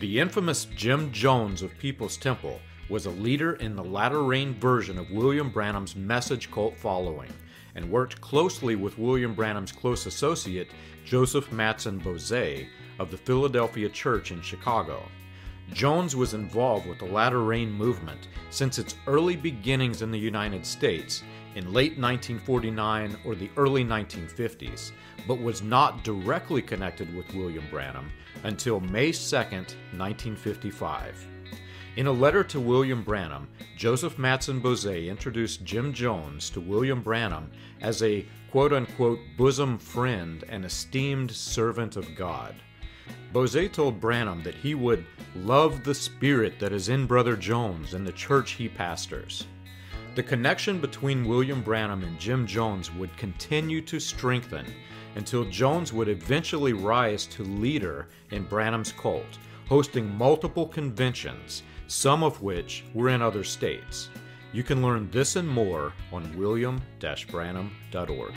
The infamous Jim Jones of People's Temple was a leader in the latter rain version of William Branham's message cult following and worked closely with William Branham's close associate, Joseph Mattsson-Boze, of the Philadelphia Church in Chicago. Jones was involved with the latter rain movement since its early beginnings in the United States in late 1949 or the early 1950s, but was not directly connected with William Branham until May 2, 1955. In a letter to William Branham, Joseph Mattsson-Boze introduced Jim Jones to William Branham as a quote unquote bosom friend and esteemed servant of God. Boze told Branham that he would love the spirit that is in Brother Jones and the church he pastors. The connection between William Branham and Jim Jones would continue to strengthen until Jones would eventually rise to leader in Branham's cult, hosting multiple conventions, some of which were in other states. You can learn this and more on william-branham.org.